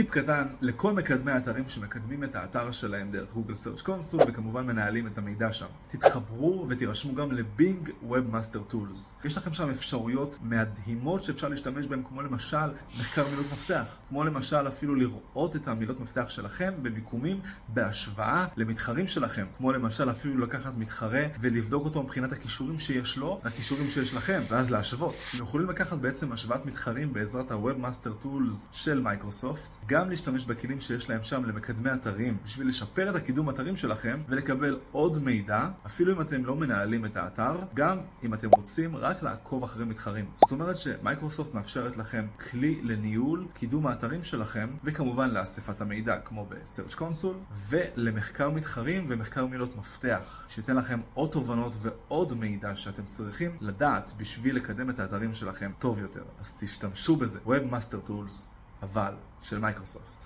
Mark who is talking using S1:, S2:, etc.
S1: טיפ קטן לכל מקדמי האתרים שמקדמים את האתר שלהם דרך Google Search Console וכמובן מנהלים את המידע שם. תתחברו ותירשמו גם ל-Bing Webmaster Tools. יש לכם שם אפשרויות מדהימות שאפשר להשתמש בהן כמו למשל מחקר מילות מפתח. כמו למשל אפילו לראות את המילות מפתח שלכם במיקומים בהשוואה למתחרים שלכם. כמו למשל אפילו לקחת מתחרה ולבדוק אותו מבחינת הכישורים שיש לו לכישורים שיש לכם ואז להשוות. אתם יכולים לקחת בעצם השוואת מתחרים בעזרת ה-Webmaster Tools של מייקרוסופט. גם להשתמש בכלים שיש להם שם למקדמי אתרים בשביל לשפר את הקידום אתרים שלכם ולקבל עוד מידע, אפילו אם אתם לא מנהלים את האתר, גם אם אתם רוצים רק לעקוב אחרי מתחרים. זאת אומרת שמייקרוסופט מאפשרת לכם כלי לניהול קידום האתרים שלכם וכמובן לאספת המידע כמו ב-Search Console ולמחקר מתחרים ומחקר מילות מפתח שייתן לכם עוד תובנות ועוד מידע שאתם צריכים לדעת בשביל לקדם את האתרים שלכם טוב יותר. אז תשתמשו בזה. Webmaster Tools אבל של מייקרוסופט.